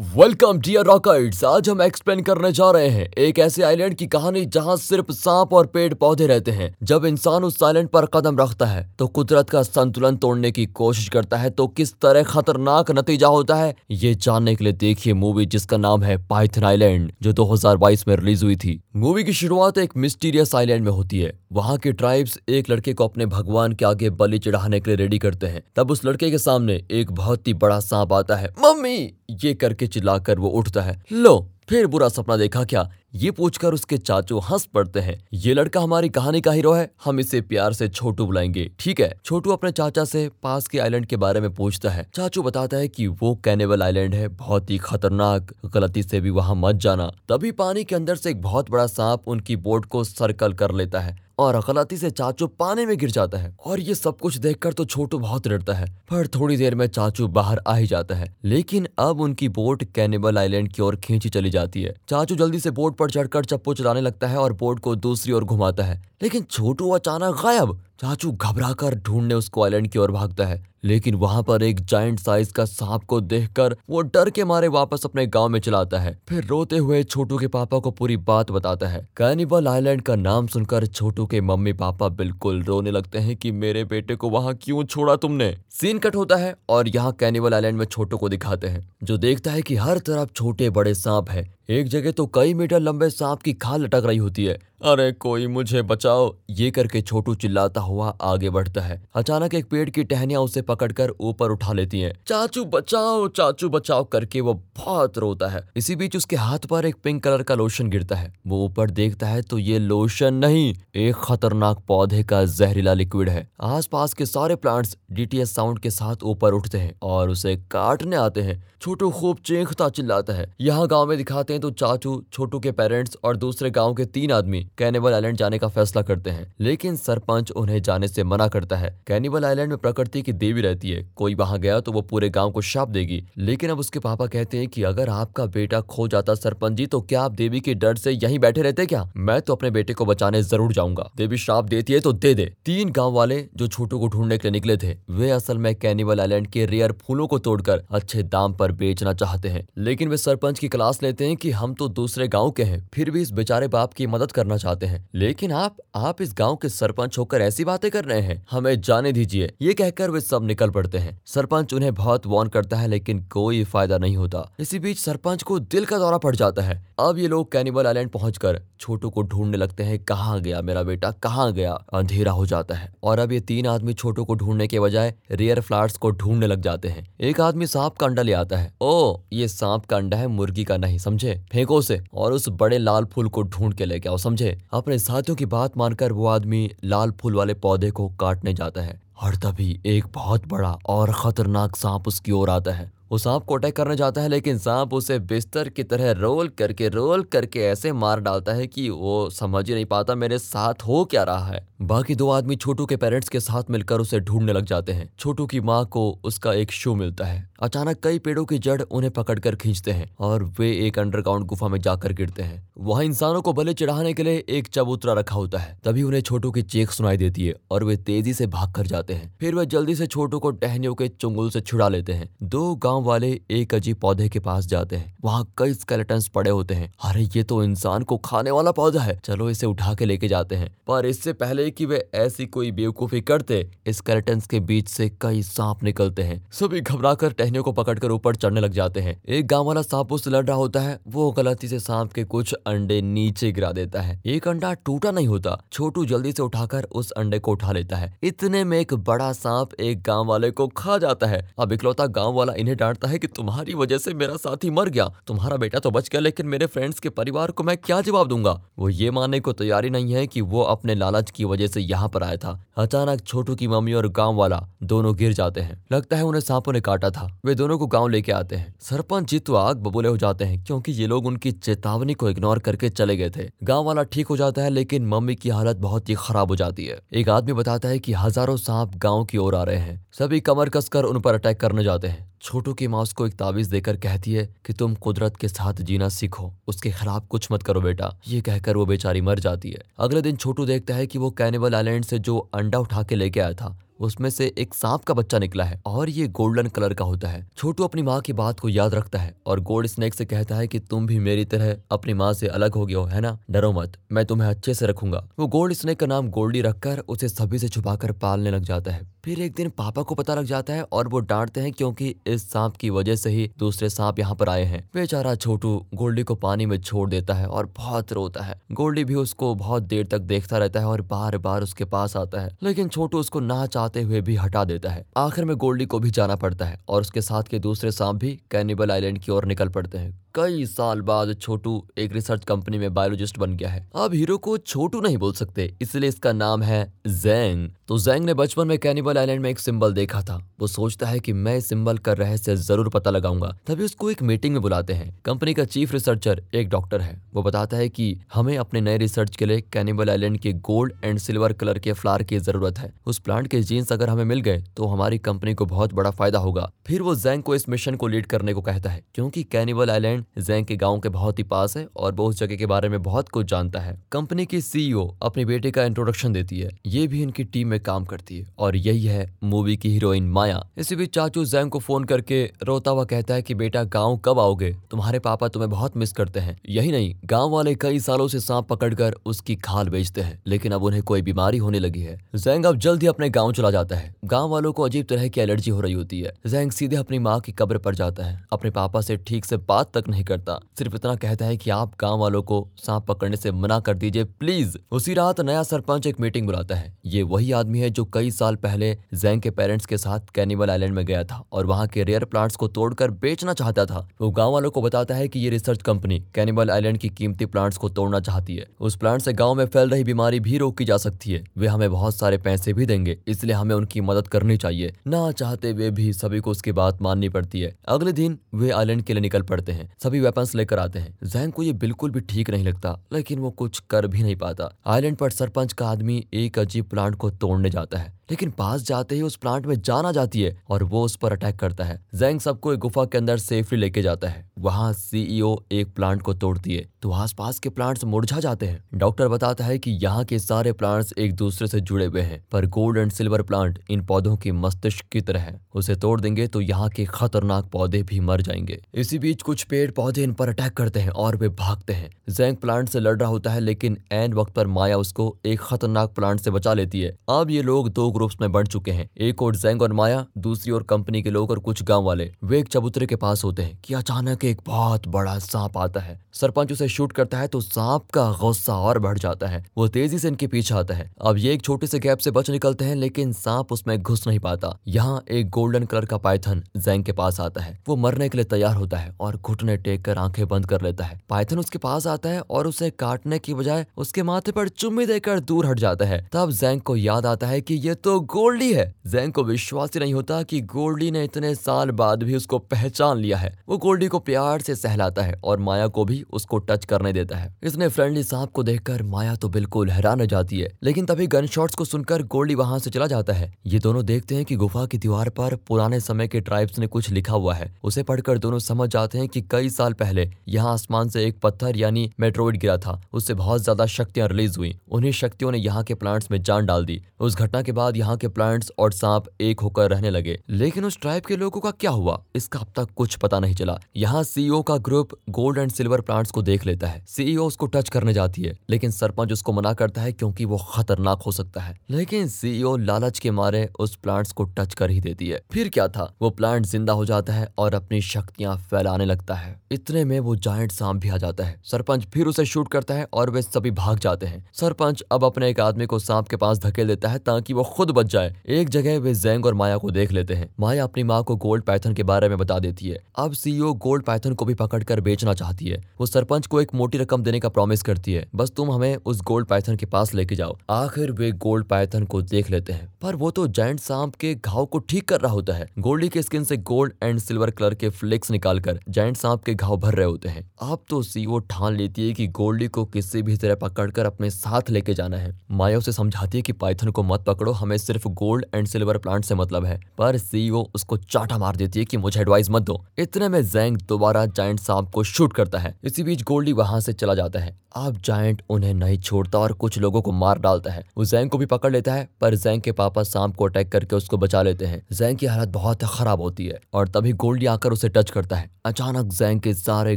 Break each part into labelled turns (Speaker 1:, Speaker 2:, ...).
Speaker 1: Welcome dear रॉकर्ट्स आज हम explain करने जा रहे हैं एक ऐसे आइलैंड की कहानी जहाँ सिर्फ़ सांप और पेड़ पौधे रहते हैं। जब इंसान उस आइलैंड पर कदम रखता है तो कुदरत का संतुलन तोड़ने की कोशिश करता है तो किस तरह खतरनाक नतीजा होता है? ये जानने के लिए देखिए मूवी जिसका नाम है पाइथन आइलैंड जो 2022 में रिलीज़ हुई थी। मूवी की शुरुआत एक मिस्टीरियस आइलैंड में होती है। वहाँ के ट्राइब्स एक लड़के को अपने भगवान के आगे बलि चढ़ाने के लिए रेडी करते हैं। तब उस लड़के के सामने एक बहुत ही बड़ा सांप आता है। मम्मी! ये करके चिल्लाकर वो उठता है। लो, फिर बुरा सपना देखा क्या? ये पूछकर उसके चाचू हंस पड़ते हैं। ये लड़का हमारी कहानी का हीरो है, हम इसे प्यार से छोटू बुलाएँगे, ठीक है? छोटू अपने चाचा से पास के आइलैंड के बारे में पूछता है। चाचू बताता है कि वो कैनेबल आइलैंड है, बहुत ही खतरनाक, गलती से भी वहाँ मत जाना। तभी पानी के अंदर से एक बहुत बड़ा सांप उनकी बोट को सर्कल कर लेता है और गलती से चाचू पानी में गिर जाता है। और ये सब कुछ देखकर तो छोटू बहुत डरता है, पर थोड़ी देर में चाचू बाहर आ ही जाता है। लेकिन अब उनकी बोट कैनिबल आइलैंड की ओर खींची चली जाती है। चाचू जल्दी से बोट पर चढ़कर चप्पू चलाने लगता है और बोर्ड को दूसरी ओर घुमाता है। लेकिन छोटू अचानक गायब। चाचू घबरा कर ढूँढने उसको आइलैंड की ओर भागता है। लेकिन वहाँ पर एक जाइंट साइज़ का सांप को देखकर वो डर के मारे वापस अपने गाँव में चलाता है। फिर रोते हुए छोटू के पापा को पूरी बात बताता है। कैनिबल आइलैंड का नाम सुनकर छोटू के मम्मी पापा बिल्कुल रोने लगते हैं कि मेरे बेटे को वहाँ क्यों छोड़ा तुमने? सीन कट होता है और यहाँ कैनिबल आइलैंड में छोटू को दिखाते हैं, जो देखता है की हर तरफ़ छोटे बड़े सांप है। एक जगह तो कई मीटर लंबे सांप की खाल लटक रही होती है। अरे कोई मुझे बचाओ! ये करके छोटू चिल्लाता हुआ आगे बढ़ता है। अचानक एक पेड़ की टहनिया उसे पकड़कर ऊपर उठा लेती हैं। चाचू बचाओ चाचू बचाओ करके वो बहुत रोता है। इसी बीच उसके हाथ पर एक पिंक कलर का लोशन गिरता है। वो ऊपर देखता है तो ये लोशन नहीं, एक खतरनाक पौधे का जहरीला लिक्विड है। आसपास के सारे प्लांट्स डीटीएस साउंड के साथ ऊपर उठते हैं और उसे काटने आते हैं। छोटू खूब चीखता चिल्लाता है। यहाँ गाँव में दिखाते हैं तो चाचू, छोटू के पेरेंट्स और दूसरे गाँव के तीन आदमी कैनिबल आइलैंड जाने का फैसला करते हैं। लेकिन सरपंच उन्हें जाने से मना करता है। कैनिबल आइलैंड में प्रकृति की देवी रहती है। कोई वहाँ गया तो वो पूरे गाँव को शाप देगी। लेकिन अब उसके पापा कहते हैं कि अगर आपका बेटा खो जाता सरपंच जी तो क्या आप देवी के डर से यहीं बैठे रहते क्या? मैं तो अपने बेटे को बचाने ज़रूर जाऊँगा। देवी श्राप देती है तो दे दे। तीन गाँव वाले जो छोटू को ढूँढने के लिए निकले थे, वे असल में कैनिबल आइलैंड के रेयर फूलों को तोड़कर अच्छे दाम पर बेचना चाहते हैं। लेकिन वे सरपंच की क्लास लेते हैं कि हम तो दूसरे गाँव के हैं, फिर भी इस बेचारे बाप की मदद करना चाहते हैं। लेकिन आप आप इस गाँव के सरपंच होकर ऐसी बातें कर रहे हैं। हमें जाने दीजिए। ये कहकर वे सब निकल पड़ते हैं। सरपंच उन्हें बहुत वॉर्न करता है, लेकिन कोई फ़ायदा नहीं होता। इसी बीच सरपंच को दिल का दौरा पड़ जाता है। अब ये लोग कैनिबल आइलैंड पहुंचकर छोटू को ढूँढने लगते हैं, कहाँ गया मेरा बेटा? कहाँ गया? अंधेरा हो जाता है। और अब ये तीन आदमी छोटू को ढूँढने के बजाय रेयर फ्लावर्स को ढूँढने लग जाते हैं। एक आदमी सांप का अंडा ले आता है। ओ, ये सांप का अंडा है, मुर्गी का नहीं, समझे? फेंको उसे और उस बड़े लाल फूल को ढूंढ के लेके आओ, समझे? अपने साथियों की बात मानकर वो आदमी लाल फूल वाले पौधे को काटने जाता है। और तभी एक बहुत बड़ा और खतरनाक सांप उसकी ओर आता है। वो सांप को अटैक करने जाता है, लेकिन सांप उसे बिस्तर की तरह रोल करके रोल करके ऐसे मार डालता है कि वो समझ ही नहीं पाता मेरे साथ हो क्या रहा है। बाकी दो आदमी छोटू के पेरेंट्स के साथ मिलकर उसे ढूँढने लग जाते हैं। छोटू की माँ को उसका एक शो मिलता है। अचानक कई पेड़ों की जड़ उन्हें पकड़कर खींचते हैं और वे एक अंडरग्राउंड गुफा में जाकर गिरते हैं। वहाँ इंसानों को बले चढ़ाने के लिए एक चबूतरा रखा होता है। तभी उन्हें छोटू की चेख सुनाई देती है और वे तेज़ी से भाग कर जाते हैं। फिर वे जल्दी से छोटू को टहनियों के चुंगल से छुड़ा लेते हैं। दो गाँव वाले एक अजीब पौधे के पास जाते हैं। वहाँ कई स्केलेटन पड़े होते हैं। अरे, ये तो इंसान को खाने वाला पौधा है। चलो, इसे उठा के लेके जाते हैं। पर इससे पहले कि वे ऐसी कोई बेवकूफ़ी करते स्केलेटन के बीच से कई सांप निकलते हैं। सभी घबरा कर टहनियों को पकड़कर ऊपर चढ़ने लग जाते हैं। एक गाँव वाला सांप उससे लड़ रहा होता है। वो गलती से सांप के कुछ अंडे नीचे गिरा देता है। एक अंडा टूटा नहीं होता। छोटू जल्दी से उठाकर उस अंडे को उठा लेता है। इतने में एक बड़ा सांप एक गाँव वाले को खा जाता है। अब इकलौता गाँव वाला इन्हें डांटता है की तुम्हारी वजह से मेरा साथी मर गया। तुम्हारा बेटा तो बच गया, लेकिन मेरे फ्रेंड्स के परिवार को मैं क्या जवाब दूँगा? वो ये मानने को तैयारी नहीं है कि वो अपने लालच की वजह से यहाँ पर आया था। अचानक छोटू की मम्मी और गाँव वाला दोनों गिर जाते हैं। लगता है उन्हें सांपों ने काटा था। वे दोनों को गाँव लेके आते हैं। सरपंच जितु आग बबूले हो जाते हैं, क्योंकि ये लोग उनकी चेतावनी को इग्नोर करके चले गए थे। गाँव वाला ठीक हो जाता है, लेकिन मम्मी की हालत बहुत ही खराब हो जाती है। एक आदमी बताता है की हज़ारों सांप गाँव की ओर आ रहे हैं। सभी कमर कसकर उन पर अटैक करने जाते हैं। छोटू की माँ उसको एक ताबीज देकर कहती है कि तुम कुदरत के साथ जीना सीखो, उसके खिलाफ कुछ मत करो बेटा। ये कहकर वो बेचारी मर जाती है। अगले दिन छोटू देखता है कि वो कैनिबल आइलैंड से जो अंडा उठा के लेके आया था उसमें से एक सांप का बच्चा निकला है और ये गोल्डन कलर का होता है। छोटू अपनी माँ की बात को याद रखता है और गोल्ड स्नेक से कहता है कि तुम भी मेरी तरह अपनी माँ से अलग हो गए हो, है ना? डरो मत, मैं तुम्हें अच्छे से रखूँगा। वो गोल्ड स्नेक का नाम गोल्डी रखकर उसे सभी से छुपाकर पालने लग जाता है। फिर एक दिन पापा को पता लग जाता है और वो डांटते हैं क्योंकि इस सांप की वजह से ही दूसरे सांप यहाँ पर आए हैं। बेचारा छोटू गोल्डी को पानी में छोड़ देता है और बहुत रोता है। गोल्डी भी उसको बहुत देर तक देखता रहता है और बार बार उसके पास आता है। लेकिन छोटू उसको ना चाहते हुए भी हटा देता है। आखिर में गोल्डी को भी जाना पड़ता है और उसके साथ के दूसरे सांप भी कैनिबल आइलैंड की ओर निकल पड़ते हैं। कई साल बाद छोटू एक रिसर्च कंपनी में बायोलॉजिस्ट बन गया है। अब हीरो को छोटू नहीं बोल सकते, इसलिए इसका नाम है जैंग। तो जैंग ने बचपन में कैनिबल आइलैंड में एक सिंबल देखा था। वो सोचता है कि मैं इस सिंबल का रहस्य ज़रूर पता लगाऊँगा। तभी उसको एक मीटिंग में बुलाते हैं। कंपनी का चीफ रिसर्चर एक डॉक्टर है। वो बताता है की हमें अपने नए रिसर्च के लिए कैनिबल आइलैंड के गोल्ड एंड सिल्वर कलर के फ्लावर की ज़रूरत है। उस प्लांट के जीन्स अगर हमें मिल गए तो हमारी कंपनी को बहुत बड़ा फ़ायदा होगा। फिर वो जैंग को इस मिशन को लीड करने को कहता है, क्योंकि कैनिबल आइलैंड जैंग के गाँव के बहुत ही पास है और वो उस जगह के बारे में बहुत कुछ जानता है। कंपनी की सीईओ अपने बेटे का इंट्रोडक्शन देती है। ये भी इनकी टीम में काम करती है और यही है मूवी की हीरोइन माया। इसी बीच चाचू जैंग को फ़ोन करके रोता हुआ कहता है कि बेटा गाँव कब आओगे? तुम्हारे पापा तुम्हें बहुत मिस करते हैं। यही नहीं, गाँव वाले कई सालों से सांप पकड़कर उसकी खाल बेचते हैं, लेकिन अब उन्हें कोई बीमारी होने लगी है। जैंग अब जल्द ही अपने गाँव चला जाता है। गाँव वालों को अजीब तरह की एलर्जी हो रही होती है। जैंग सीधे अपनी माँ की कब्र पर जाता है। अपने पापा से ठीक से बात तक नहीं करता। सिर्फ़ इतना कहता है कि आप गाँव वालों को सांप पकड़ने से मना कर दीजिए, प्लीज़। उसी रात नया सरपंच एक मीटिंग बुलाता है। ये वही आदमी है जो कई साल पहले जैंग के पेरेंट्स के साथ कैनिबल आइलैंड में गया था और वहाँ के रेयर प्लांट्स को तोड़कर बेचना चाहता था। वो गाँव वालों को बताता है की ये रिसर्च कंपनी कैनिबल आइलैंड की कीमती प्लांट्स को तोड़ना चाहती है। उस प्लांट से गाँव में फैल रही बीमारी भी रोकी जा सकती है। वे हमें बहुत सारे पैसे भी देंगे, इसलिए हमें उनकी मदद करनी चाहिए। ना चाहते वे भी सभी को उसकी बात माननी पड़ती है। अगले दिन वे आइलैंड के लिए निकल पड़ते हैं। सभी वेपन्स लेकर आते हैं। जैंग को ये बिल्कुल भी ठीक नहीं लगता, लेकिन वो कुछ कर भी नहीं पाता। आइलैंड पर सरपंच का आदमी एक अजीब प्लांट को तोड़ने जाता है। लेकिन पास जाते ही उस प्लांट में जान जाती है और वो उस पर अटैक करता है। जैंग सबको एक गुफा के अंदर सेफली लेके जाता है। वहाँ सीईओ एक प्लांट को तोड़ती है। तो आसपास के प्लांट्स मुरझा जाते हैं। डॉक्टर बताता है कि यहाँ के सारे प्लांट्स एक दूसरे से जुड़े हुए हैं। पर गोल्ड एंड सिल्वर प्लांट इन पौधों की मस्तिष्क की तरह है। उसे तोड़ देंगे तो यहाँ के खतरनाक पौधे भी मर जाएँगे। इसी बीच कुछ पेड़ पौधे इन पर अटैक करते हैं और वे भागते हैं। जैंग प्लांट से लड़ रहा होता है लेकिन एन वक्त पर माया उसको एक खतरनाक प्लांट से बचा लेती है। अब ये लोग दो ग्रुप्स में बढ़ चुके हैं। एक और जैंग और माया दूसरी ओर कंपनी के लोग और कुछ गाँव वाले। वे एक चबूतरे के पास होते हैं कि अचानक एक बहुत बड़ा सांप आता है। सरपंच उसे शूट करता है तो सांप का गुस्सा और बढ़ जाता है। वो तेज़ी से इनके पीछे आता है। अब ये एक छोटे से गैप से बच निकलते हैं, लेकिन सांप उसमें घुस नहीं पाता। यहाँ एक गोल्डन कलर का पाइथन जैंग के पास आता है। वो मरने के लिए तैयार होता है और घुटने टेक कर आँखें बंद कर लेता है। पाइथन उसके पास आता है और उसे काटने की बजाय उसके माथे पर चुम्मी देकर दूर हट जाता है। तब जैंग को याद आता है कि ये तो गोल्डी है। जैंग को विश्वास ही नहीं होता कि गोल्डी ने इतने साल बाद भी उसको पहचान लिया है। वो गोल्डी को प्यार से सहलाता है और माया को भी उसको टच करने देता है। इसने फ्रेंडली सांप को देखकर माया तो बिल्कुल हैरान हो जाती है, लेकिन तभी गन शॉट्स को सुनकर गोल्डी वहाँ से चला जाता है। ये दोनों देखते हैं कि गुफा की दीवार पर पुराने समय के ट्राइब्स ने कुछ लिखा हुआ है। उसे पढ़कर दोनों समझ जाते हैं कि कई साल पहले यहाँ आसमान से एक पत्थर यानी मेट्रोइड गिरा था। उससे बहुत ज़्यादा शक्तियाँ रिलीज़ हुई। उन्हीं शक्तियों ने यहाँ के प्लांट्स में जान डाल दी। उस घटना के बाद यहाँ के प्लांट्स और सांप एक होकर रहने लगे। लेकिन उस ट्राइब के लोगों का क्या हुआ? इसका अब तक कुछ पता नहीं चला। यहाँ सीईओ का group gold and silver plants को देख लेता है। सीईओ उसको टच करने जाती है, लेकिन सरपंच उसको मना करता है क्योंकि वो खतरनाक हो सकता है। लेकिन सीईओ लालच के मारे उस प्लांट्स को टच कर ही देती है। फिर क्या था? वो प्लांट ज़िंदा हो जाता है और अपनी शक्तियाँ फैलाने लगता है। इतने में वो जायंट सांप भी आ जाता है। सरपंच फिर उसे शूट करता है और वे सभी भाग जाते हैं। सरपंच अब अपने एक आदमी को सांप के पास धकेल देता है ताकि वो खुद बच जाए। एक जगह वे जैंग और माया को देख लेते हैं। माया अपनी माँ को गोल्ड पैथन के बारे में बता देती है। अब सीईओ गोल्ड पैथन को भी पकड़कर बेचना चाहती है। वो सरपंच को एक मोटी रकम देने का प्रॉमिस करती है। बस तुम हमें उस गोल्ड पाइथन के पास लेके जाओ। आखिर वे गोल्ड पाइथन को देख लेते हैं। पर वो तो जायंट सांप के घाव को ठीक कर रहा होता है। गोल्डी के स्किन से गोल्ड एंड सिल्वर कलर के फ्लेक्स निकालकर जायंट सांप के घाव भर रहे होते हैं। अब तो सीओ ठान लेती है कि गोल्डी को किसी भी तरह पकड़कर अपने साथ लेके जाना है। माया उसे समझाती है कि पाइथन को मत पकड़ो, हमें हमें सिर्फ़ गोल्ड एंड सिल्वर प्लांट से मतलब है। पर सीईओ उसको चाटा मार देती है कि मुझे एडवाइस मत दो। इतने में जैंग दोबारा जायंट सांप को शूट करता है। इसी बीच गोल्डी वहाँ से चला जाता है। अब जायंट उन्हें नहीं छोड़ता और कुछ लोगों को मार डालता है। वो जैंग को भी पकड़ लेता है, पर जैंग के पापा सांप को अटैक करके उसको बचा लेते हैं। जैंग की हालत बहुत खराब होती है और तभी गोल्डी आकर उसे टच करता है। अचानक जैंग के सारे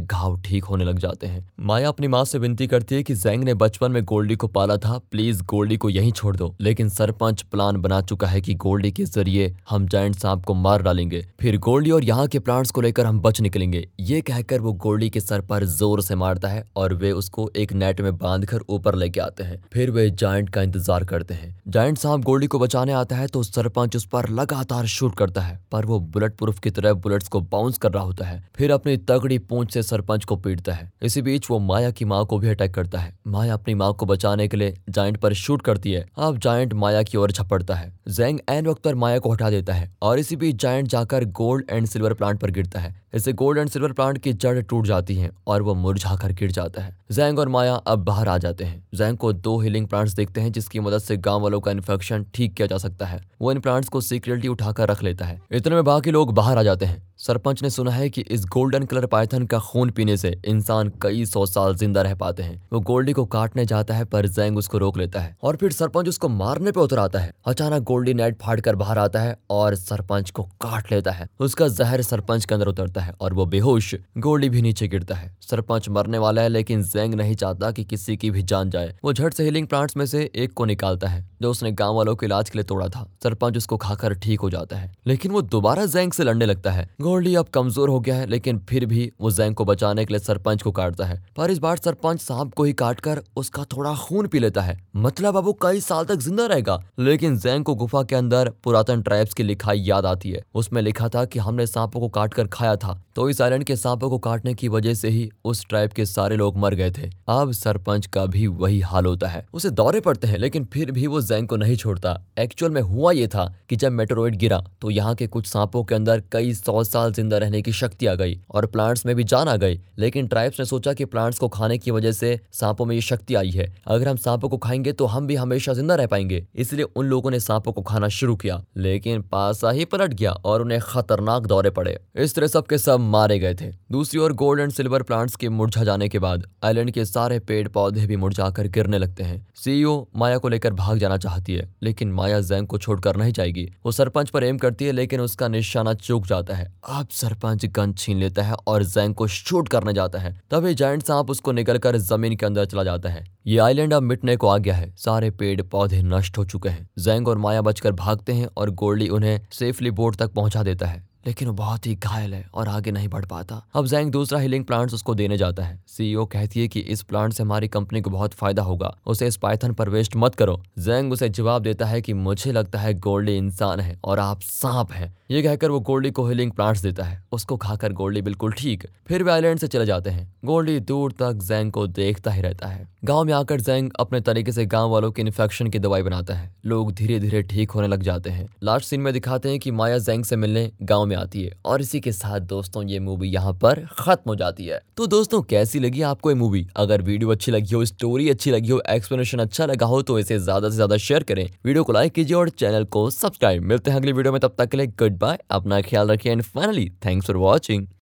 Speaker 1: घाव ठीक होने लग जाते हैं। माया अपनी माँ से विनती करती है कि जैंग ने बचपन में गोल्डी को पाला था। प्लीज़ गोल्डी को यहीं छोड़ दो। लेकिन सरपंच प्लान बना चुका है कि गोल्डी के ज़रिए हम जायंट सांप को मार डालेंगे। फिर गोल्डी और यहाँ के प्लांट्स को लेकर हम बच निकलेंगे। ये कहकर वो गोल्डी के सर पर ज़ोर से मारता है और वे उसको एक नेट में बांधकर ऊपर लेके आते हैं। फिर वे जायंट का इंतज़ार करते हैं। जायंट सांप गोल्डी को बचाने आता है तो सरपंच उस पर लगातार शूट करता है, पर वो बुलेट प्रूफ की तरह बुलेट्स को बाउंस कर रहा होता है। फिर अपनी तगड़ी पूंछ से सरपंच को पीटता है। इसी बीच वो माया की माँ को भी अटैक करता है। माया अपनी माँ को बचाने के लिए जायंट पर शूट करती है। अब जायंट माया की ओर झपड़ता है। जैंग एन वक्त पर माया को हटा देता है और इसी बीच जायंट जाकर गोल्ड एंड सिल्वर प्लांट पर गिरता है। इससे गोल्ड एंड सिल्वर प्लांट की जड़ टूट जाती है और वो मुरझा कर गिर जाता है। जैंग और माया अब बाहर आ जाते हैं। जैंग को दो हीलिंग प्लांट्स देखते हैं जिसकी मदद से गाँव वालों का इन्फेक्शन ठीक किया जा सकता है। वो इन प्लांट्स को सीक्रेटली उठाकर रख लेता है। इतने में बाकी लोग बाहर आ जाते हैं। सरपंच ने सुना है कि इस गोल्डन कलर पाइथन का खून पीने से इंसान कई सौ साल ज़िंदा रह पाते हैं। वो गोल्डी को काटने जाता है, पर जैंग उसको रोक लेता है और फिर सरपंच उसको मारने पे उतर आता है। अचानक गोल्डी नेट फाड़ कर बाहर आता है और सरपंच को काट लेता है। उसका जहर सरपंच के अंदर उतरता है और वो बेहोश गोल्डी भी नीचे गिरता है। सरपंच मरने वाला है, लेकिन जैंग नहीं चाहता की कि किसी की भी जान जाए। वो झट से हीलिंग प्लांट्स में से एक को निकालता है, जो उसने गाँव वालों के इलाज के लिए तोड़ा था। सरपंच उसको खाकर ठीक हो जाता है, लेकिन वो दोबारा जैंग से लड़ने लगता है। गोल्डी अब कमज़ोर हो गया है, लेकिन फिर भी वो जैंग को बचाने के लिए सरपंच को काटता है। पर इस बार सरपंच सांप को ही काटकर उसका थोड़ा खून पी लेता है। मतलब अब वो कई साल तक ज़िंदा रहेगा। लेकिन जैंग को गुफा के अंदर पुरातन ट्राइब्स की लिखाई याद आती है। उसमें लिखा था कि हमने सांपों को काट कर खाया था। तो इस आइलैंड के सांपों को काटने की वजह से ही उस ट्राइब के सारे लोग मर गए थे। अब सरपंच का भी वही हाल होता है। उसे दौरे पड़ते हैं, लेकिन फिर भी वो जैंग को नहीं छोड़ता। एक्चुअल में हुआ ये था कि जब मेट्रोइड गिरा तो यहाँ के कुछ सांपों के अंदर कई सौ साल ज़िंदा रहने की शक्ति आ गई और प्लांट्स में भी जान आ गई। लेकिन ट्राइब्स ने सोचा कि प्लांट्स को खाने की वजह से सांपों में ये शक्ति आई है। अगर हम सांपों को खाएँगे तो हम भी हमेशा ज़िंदा रह पाएँगे। इसलिए उन लोगों ने सांपों को खाना शुरू किया, लेकिन पासा ही पलट गया और उन्हें खतरनाक दौरे पड़े। इस तरह सबके सब मारे गए थे। दूसरी ओर गोल्ड एंड सिल्वर प्लांट्स के मुरझा जाने के बाद आइलैंड के सारे पेड़ पौधे भी मुरझाकर गिरने लगते हैं। सीईओ माया को लेकर भाग जाना चाहती है, लेकिन माया जैंग को छोड़कर नहीं जाएगी। वो सरपंच पर एम करती है, लेकिन उसका निशाना चूक जाता है। अब सरपंच गन छीन लेता है और जैंग को शूट करने जाता है। तभी जाइंट सांप उसको निकल कर ज़मीन के अंदर चला जाता है। ये आइलैंड अब मिटने को आ गया है। सारे पेड़ पौधे नष्ट हो चुके हैं। जैंग और माया बचकर भागते हैं और गोल्डी उन्हें सेफली बोट तक पहुँचा देता है। लेकिन वो बहुत ही घायल है और आगे नहीं बढ़ पाता। अब जैंग दूसरा हीलिंग प्लांट्स उसको देने जाता है। सीईओ कहती है कि इस प्लांट से हमारी कंपनी को बहुत फ़ायदा होगा। उसे इस पाइथन पर वेस्ट मत करो। जैंग उसे जवाब देता है कि मुझे लगता है गोल्डी इंसान है और आप सांप है। ये कहकर वो गोल्डी को हीलिंग प्लांट्स देता है। उसको खाकर गोल्डी बिल्कुल ठीक। फिर वे आइलैंड से चले जाते हैं। गोल्डी दूर तक जैंग को देखता ही रहता है। गाँव में आकर जैंग अपने तरीके से गाँव वालों के इन्फेक्शन की दवाई बनाता है। लोग धीरे धीरे ठीक होने लग जाते हैं। लास्ट सीन में दिखाते हैं कि माया जैंग से मिलने गाँव में आती है और इसी के साथ दोस्तों, ये मूवी यहाँ पर खत्म हो जाती है। तो दोस्तों, कैसी लगी आपको ये मूवी अगर वीडियो अच्छी लगी हो स्टोरी अच्छी लगी हो एक्सप्लेनेशन अच्छा लगा हो तो इसे ज़्यादा से ज़्यादा शेयर करें। वीडियो को लाइक कीजिए और चैनल को सब्सक्राइब मिलते हैं अगली वीडियो में, तब तक के लिए गुड बाय अपना ख्याल रखिए and finally thanks for watching